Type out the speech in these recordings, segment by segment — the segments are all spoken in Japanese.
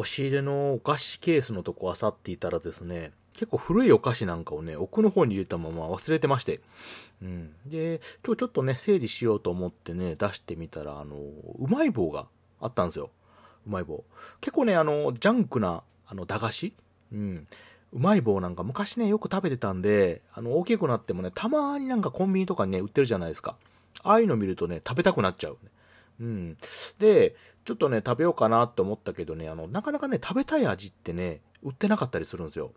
押し入れのお菓子ケースのとこ漁っていたらですね、結構古いお菓子なんかをね、奥の方に入れたまま忘れてまして。うん。で、今日ちょっとね、整理しようと思ってね、出してみたら、あの、うまい棒があったんですよ。うまい棒。結構ね、あの、ジャンクな、あの、駄菓子うん。うまい棒なんか昔ね、よく食べてたんで、あの、大きくなってもね、たまになんかコンビニとかにね、売ってるじゃないですか。ああいうの見るとね、食べたくなっちゃう、ね。うん。で、ちょっとね、食べようかなって思ったけどね、あの、なかなかね、食べたい味ってね、売ってなかったりするんですよ。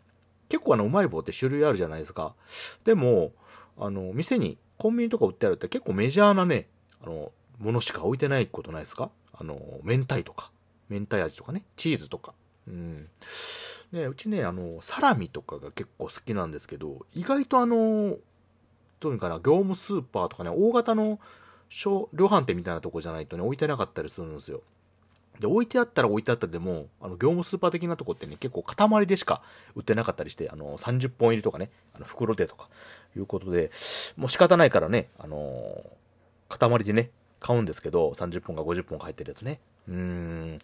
結構あの、うまい棒って種類あるじゃないですか。でも、あの、店に、コンビニとか売ってあるって結構メジャーなね、あの、ものしか置いてないことないですか？あの、明太とか、明太味とかね、チーズとか。うん。ね、うちね、あの、サラミとかが結構好きなんですけど、意外とあの、どういうかな、業務スーパーとかね、大型の小量販店みたいなとこじゃないとね、置いてなかったりするんですよ。で、置いてあったら置いてあったでも、あの、業務スーパー的なとこってね、結構塊でしか売ってなかったりして、あの、30本入りとかね、あの、袋でとか、いうことで、もう仕方ないからね、あの塊でね、買うんですけど、30本か50本か入ってるやつね。うーん。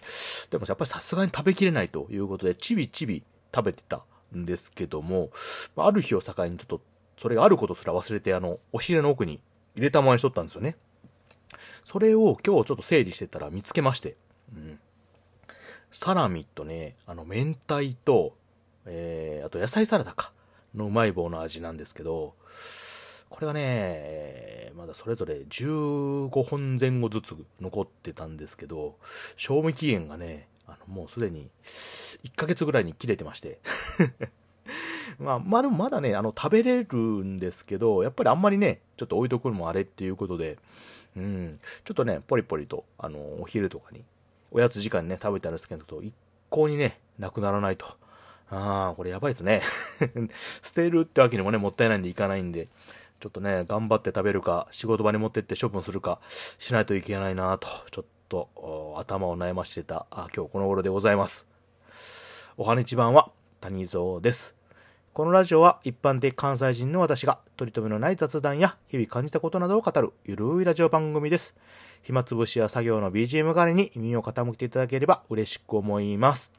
でもやっぱりさすがに食べきれないということで、ちびちび食べてたんですけども、ある日を境にちょっと、それがあることすら忘れて、あの、お尻の奥に入れたままにしとったんですよね。それを今日ちょっと整理してたら見つけまして、うん。サラミとね、あの、明太と、えー、あと野菜サラダか、のうまい棒の味なんですけど、これがね、まだそれぞれ15本前後ずつ残ってたんですけど、賞味期限がね、あの、もうすでに1ヶ月ぐらいに切れてまして。まあ、まあでもまだね、あの、食べれるんですけど、やっぱりあんまりね、ちょっと置いとくのもあれっていうことで、うん、ちょっとね、ポリポリと、あの、お昼とかに、おやつ時間にね、食べたんですけど、一向にね、なくならないと。ああ、これやばいですね。捨てるってわけにもね、もったいないんでいかないんで、ちょっとね、頑張って食べるか、仕事場に持ってって処分するか、しないといけないなと、ちょっと、頭を悩ましてた、あ今日この頃でございます。おはにちばんは、谷蔵です。このラジオは一般的関西人の私が取り留めのない雑談や日々感じたことなどを語るゆるいラジオ番組です。暇つぶしや作業の BGM 代わりに耳を傾けていただければ嬉しく思います。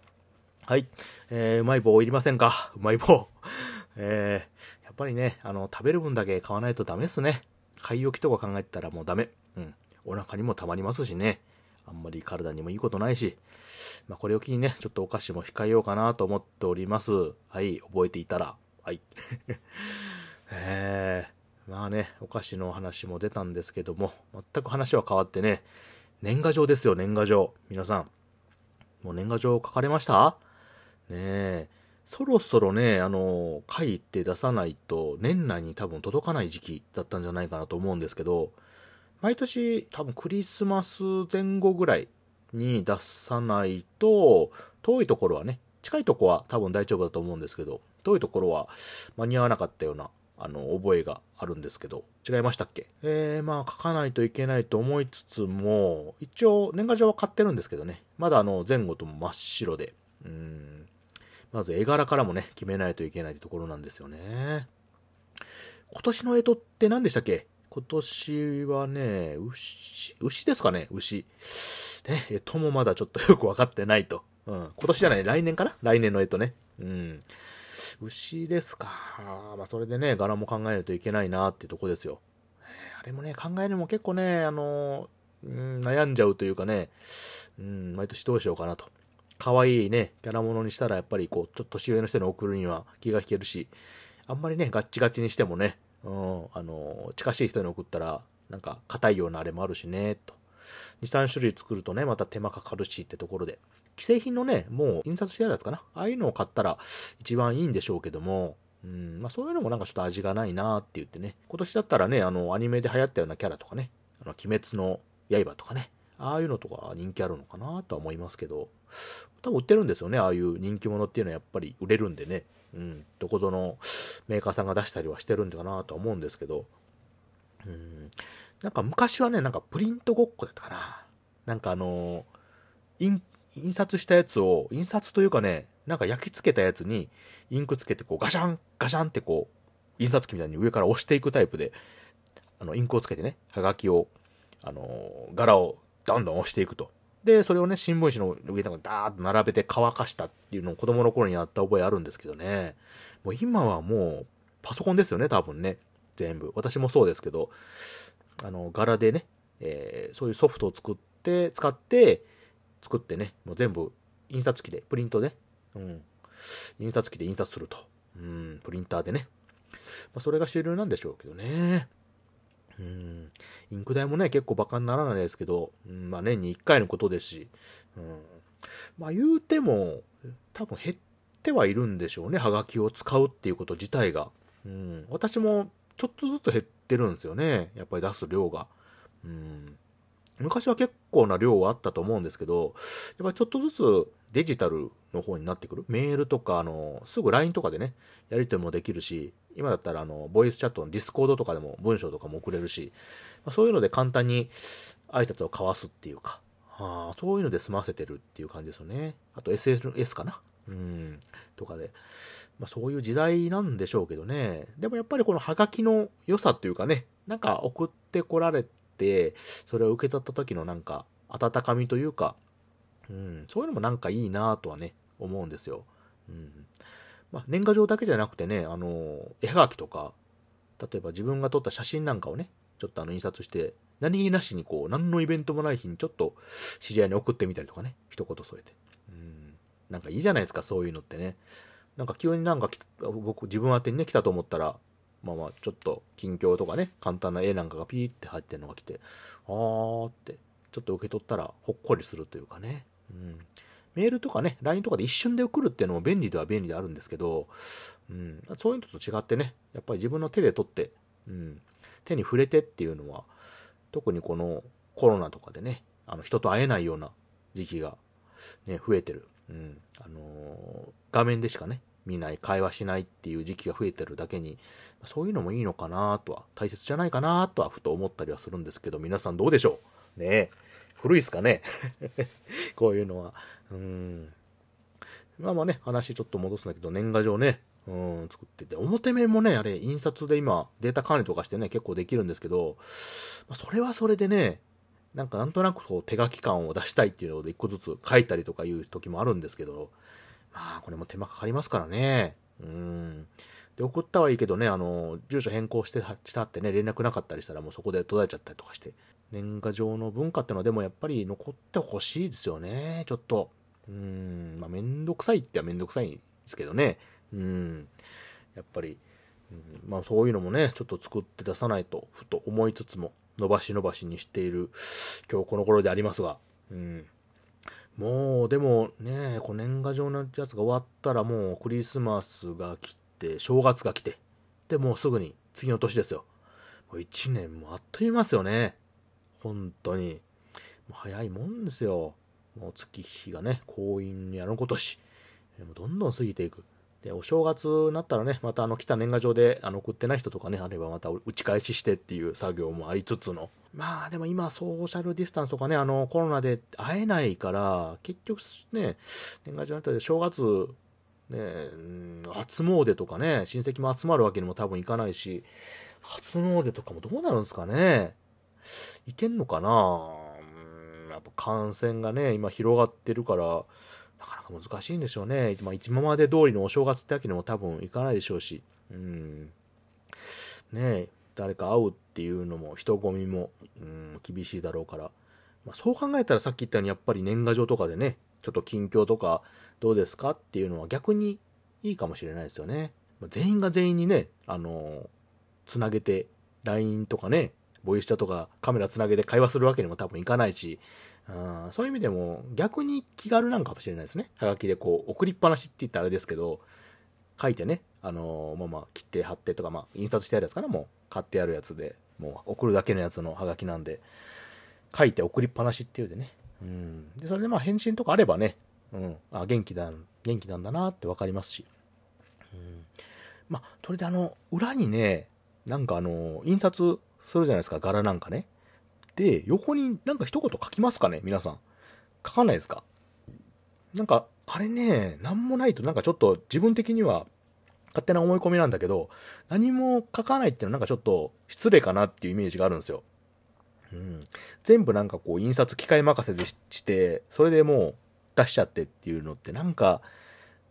はい。えー、うまい棒いりませんか？うまい棒。えー、やっぱりね、あの、食べる分だけ買わないとダメっすね。買い置きとか考えてたらもうダメ。うん。お腹にも溜まりますしね。あんまり体にもいいことないし。まあ、これを機にね、ちょっとお菓子も控えようかなと思っております。はい、覚えていたら。はい。えー、まあね、お菓子の話も出たんですけども、全く話は変わってね、年賀状ですよ、年賀状。皆さん。もう年賀状書かれました？ねえ。そろそろね、あの、書いて出さないと、年内に多分届かない時期だったんじゃないかなと思うんですけど、毎年多分クリスマス前後ぐらいに出さないと、遠いところはね、近いとこは多分大丈夫だと思うんですけど、遠いところは間に合わなかったような、あの、覚えがあるんですけど、違いましたっけ？えー、まあ書かないといけないと思いつつも、一応年賀状は買ってるんですけどね、まだあの、前後とも真っ白で、うん、まず絵柄からもね、決めないといけないところなんですよね。今年の干支って何でしたっけ？今年はね、牛、牛ですかね牛。ね、えともまだちょっとよくわかってないと。うん。今年じゃない、来年かな？来年のえとね。うん。牛ですか。まあ、それでね、柄も考えないといけないなっていうとこですよ。あれもね、考えるのも結構ね、あの、うん、悩んじゃうというかね、うん、毎年どうしようかなと。可愛いね、キャラものにしたらやっぱりこう、ちょっと年上の人に送るには気が引けるし、あんまりね、ガッチガチにしてもね、うん、あの、近しい人に送ったら、なんか硬いようなあれもあるしね、と。2、3種類作るとね、また手間かかるしってところで。既製品のね、もう印刷してあるやつかな。ああいうのを買ったら一番いいんでしょうけども、うん、まあそういうのもなんかちょっと味がないなって言ってね。今年だったらね、あの、アニメで流行ったようなキャラとかね、あの、鬼滅の刃とかね、ああいうのとか人気あるのかなとは思いますけど、多分売ってるんですよね、ああいう人気者っていうのはやっぱり売れるんでね。うん、どこぞのメーカーさんが出したりはしてるんだかなとは思うんですけど、うん、なんか昔はね、なんかプリントごっこだったかな。なんかあの印、印刷したやつを、印刷というかね、なんか焼き付けたやつにインクつけてこうガシャン、ガシャンってこう、印刷機みたいに上から押していくタイプで、あの、インクをつけてね、はがきを、あの柄をどんどん押していくと。で、それをね、新聞紙の上とかダーッと並べて乾かしたっていうのを子供の頃にやった覚えあるんですけどね。もう今はもう、パソコンですよね、多分ね。全部。私もそうですけど、あの、柄でね、えー、そういうソフトを作って、使って、作ってね、もう全部、印刷機で、プリントで、うん。印刷機で印刷すると。うん、プリンターでね。まあ、それが主流なんでしょうけどね。うん、インク代もね、結構バカにならないですけど、うん、まあ年に1回のことですし、うん、まあ言うても、多分減ってはいるんでしょうね、はがきを使うっていうこと自体が。うん、私もちょっとずつ減ってるんですよね、やっぱり出す量が。うん、昔は結構な量はあったと思うんですけど、やっぱりちょっとずつデジタルの方になってくる？メールとか、あの、すぐ LINE とかでね、やり取りもできるし、今だったらあの、ボイスチャットの Discord とかでも文章とかも送れるし、まあ、そういうので簡単に挨拶を交わすっていうか、はあ、そういうので済ませてるっていう感じですよね。あと SNS かな？うん、とかで。まあ、そういう時代なんでしょうけどね。でもやっぱりこのハガキの良さっていうかね、なんか送ってこられて、それを受け取った時のなんか温かみというか、うん、そういうのもなんかいいなとはね、思うんですよ。うん。まあ、年賀状だけじゃなくてね、あの、絵はがきとか、例えば自分が撮った写真なんかをね、ちょっとあの印刷して、何気なしにこう、何のイベントもない日にちょっと知り合いに送ってみたりとかね、一言添えて。うん。なんかいいじゃないですか、そういうのってね。なんか急になんか僕、自分宛てにね、来たと思ったら、まあまあ、ちょっと近況とかね、簡単な絵なんかがピーって入ってるのが来て、あーって、ちょっと受け取ったらほっこりするというかね。うん。メールとかね、LINE とかで一瞬で送るっていうのも便利では便利であるんですけど、うん、そういうのと違ってね、やっぱり自分の手で取って、うん、手に触れてっていうのは、特にこのコロナとかでね、あの人と会えないような時期が、ね、増えてる。うん、あのー、画面でしかね、見ない、会話しないっていう時期が増えてるだけに、そういうのもいいのかなとは、大切じゃないかなとはふと思ったりはするんですけど、皆さんどうでしょう？ね古いっすかね？こういうのは。うん。まあまあね、話ちょっと戻すんだけど、年賀状ね、うん、作ってて、表面もね、あれ、印刷で今、データ管理とかしてね、結構できるんですけど、まあ、それはそれでね、なんかなんとなくこう手書き感を出したいっていうので一個ずつ書いたりとかいう時もあるんですけど、まあこれも手間かかりますからね。うん。で、送ったはいいけどね、あの、住所変更してしたってね、連絡なかったりしたらもうそこで途絶えちゃったりとかして、年賀状の文化ってのはでもやっぱり残ってほしいですよね、ちょっと。うん、まあめんどくさいってはめんどくさいんですけどね。うん、やっぱり、うん、まあそういうのもね、ちょっと作って出さないと、ふと思いつつも、伸ばし伸ばしにしている今日この頃でありますが、うん。もう、でもね、こう年賀状のやつが終わったらもうクリスマスが来て、正月が来て、で、もうすぐに次の年ですよ。もう1年もあっという間ですよね。本当に。もう早いもんですよ。もう月日がね、婚姻にあのことし、もうどんどん過ぎていく。で、お正月になったらね、またあの来た年賀状であの送ってない人とかね、あればまた打ち返ししてっていう作業もありつつの。まあでも今ソーシャルディスタンスとかね、あのコロナで会えないから、結局ね、年賀状の後で正月、ね、初詣とかね、親戚も集まるわけにも多分いかないし、初詣とかもどうなるんですかね。いけんのかなやっぱ感染がね、今広がってるから、なかなか難しいんでしょうね。まあ、今まで通りのお正月ってわけにも多分いかないでしょうし、うん。ね誰か会うっていうのも、人混みも、うん、厳しいだろうから。まあ、そう考えたらさっき言ったように、やっぱり年賀状とかでね、ちょっと近況とかどうですかっていうのは逆にいいかもしれないですよね。ま、全員が全員にね、あのつなげて、LINE とかね、ボイスチャとかカメラつなげて会話するわけにも多分いかないし、うん、そういう意味でも逆に気軽なんかもしれないですね。はがきでこう送りっぱなしって言ったらあれですけど、書いてね、あのー、まあまあ切って貼ってとか、まあ印刷してあるやつかな、もう買ってあるやつで、もう送るだけのやつのはがきなんで、書いて送りっぱなしっていうでね。うん。で、それでまあ返信とかあればね、うん、あ、元気だ、元気なんだなってわかりますし。うん。まあ、それであの、裏にね、なんかあの、印刷するじゃないですか、柄なんかね。で、横になんか一言書きますかね皆さん。書かないですかなんか、あれね、なんもないとなんかちょっと自分的には勝手な思い込みなんだけど、何も書かないっていうのはなんかちょっと失礼かなっていうイメージがあるんですよ。うん。全部なんかこう、印刷機械任せでして、それでもう出しちゃってっていうのってなんか、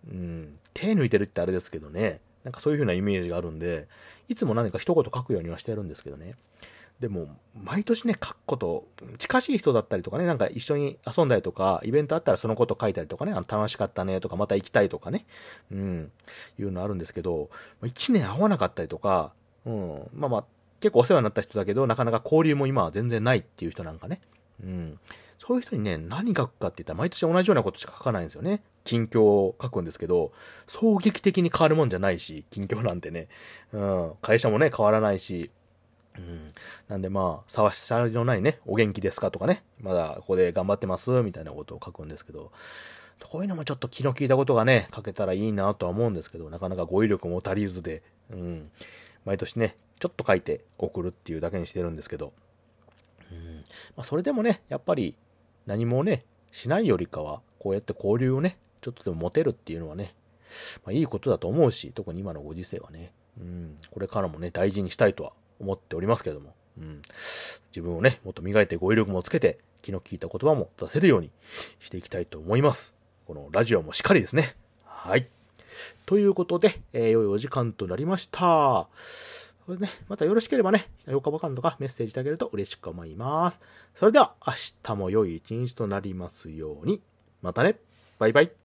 うん、手抜いてるってあれですけどね。なんかそういう風なイメージがあるんで、いつも何か一言書くようにはしてるんですけどね。でも、毎年ね、書くこと、近しい人だったりとかね、なんか一緒に遊んだりとか、イベントあったらそのこと書いたりとかね、あの楽しかったねとか、また行きたいとかね、うん、いうのあるんですけど、一年会わなかったりとか、うん、まあまあ、結構お世話になった人だけど、なかなか交流も今は全然ないっていう人なんかね、うん、そういう人にね、何書くかって言ったら毎年同じようなことしか書かないんですよね。近況を書くんですけど、衝撃的に変わるもんじゃないし、近況なんてね。うん、会社もね、変わらないし、うん。なんでまあ、沢しさりのないね、お元気ですかとかね、まだここで頑張ってますみたいなことを書くんですけど、こういうのもちょっと気の利いたことがね、書けたらいいなとは思うんですけど、なかなか語彙力も足りずで、うん。毎年ね、ちょっと書いて送るっていうだけにしてるんですけど、まあ、それでもね、やっぱり何もね、しないよりかは、こうやって交流をね、ちょっとでも持てるっていうのはね、まあ、いいことだと思うし、特に今のご時世はね、うん、これからもね、大事にしたいとは思っておりますけれども、うん、自分をね、もっと磨いて語彙力もつけて、気の利いた言葉も出せるようにしていきたいと思います。このラジオもしっかりですね。はい。ということで、えー、良いお時間となりました。これね、またよろしければね、評価ボタンとかメッセージいただけると嬉しく思います。それでは、明日も良い一日となりますように。またね。バイバイ。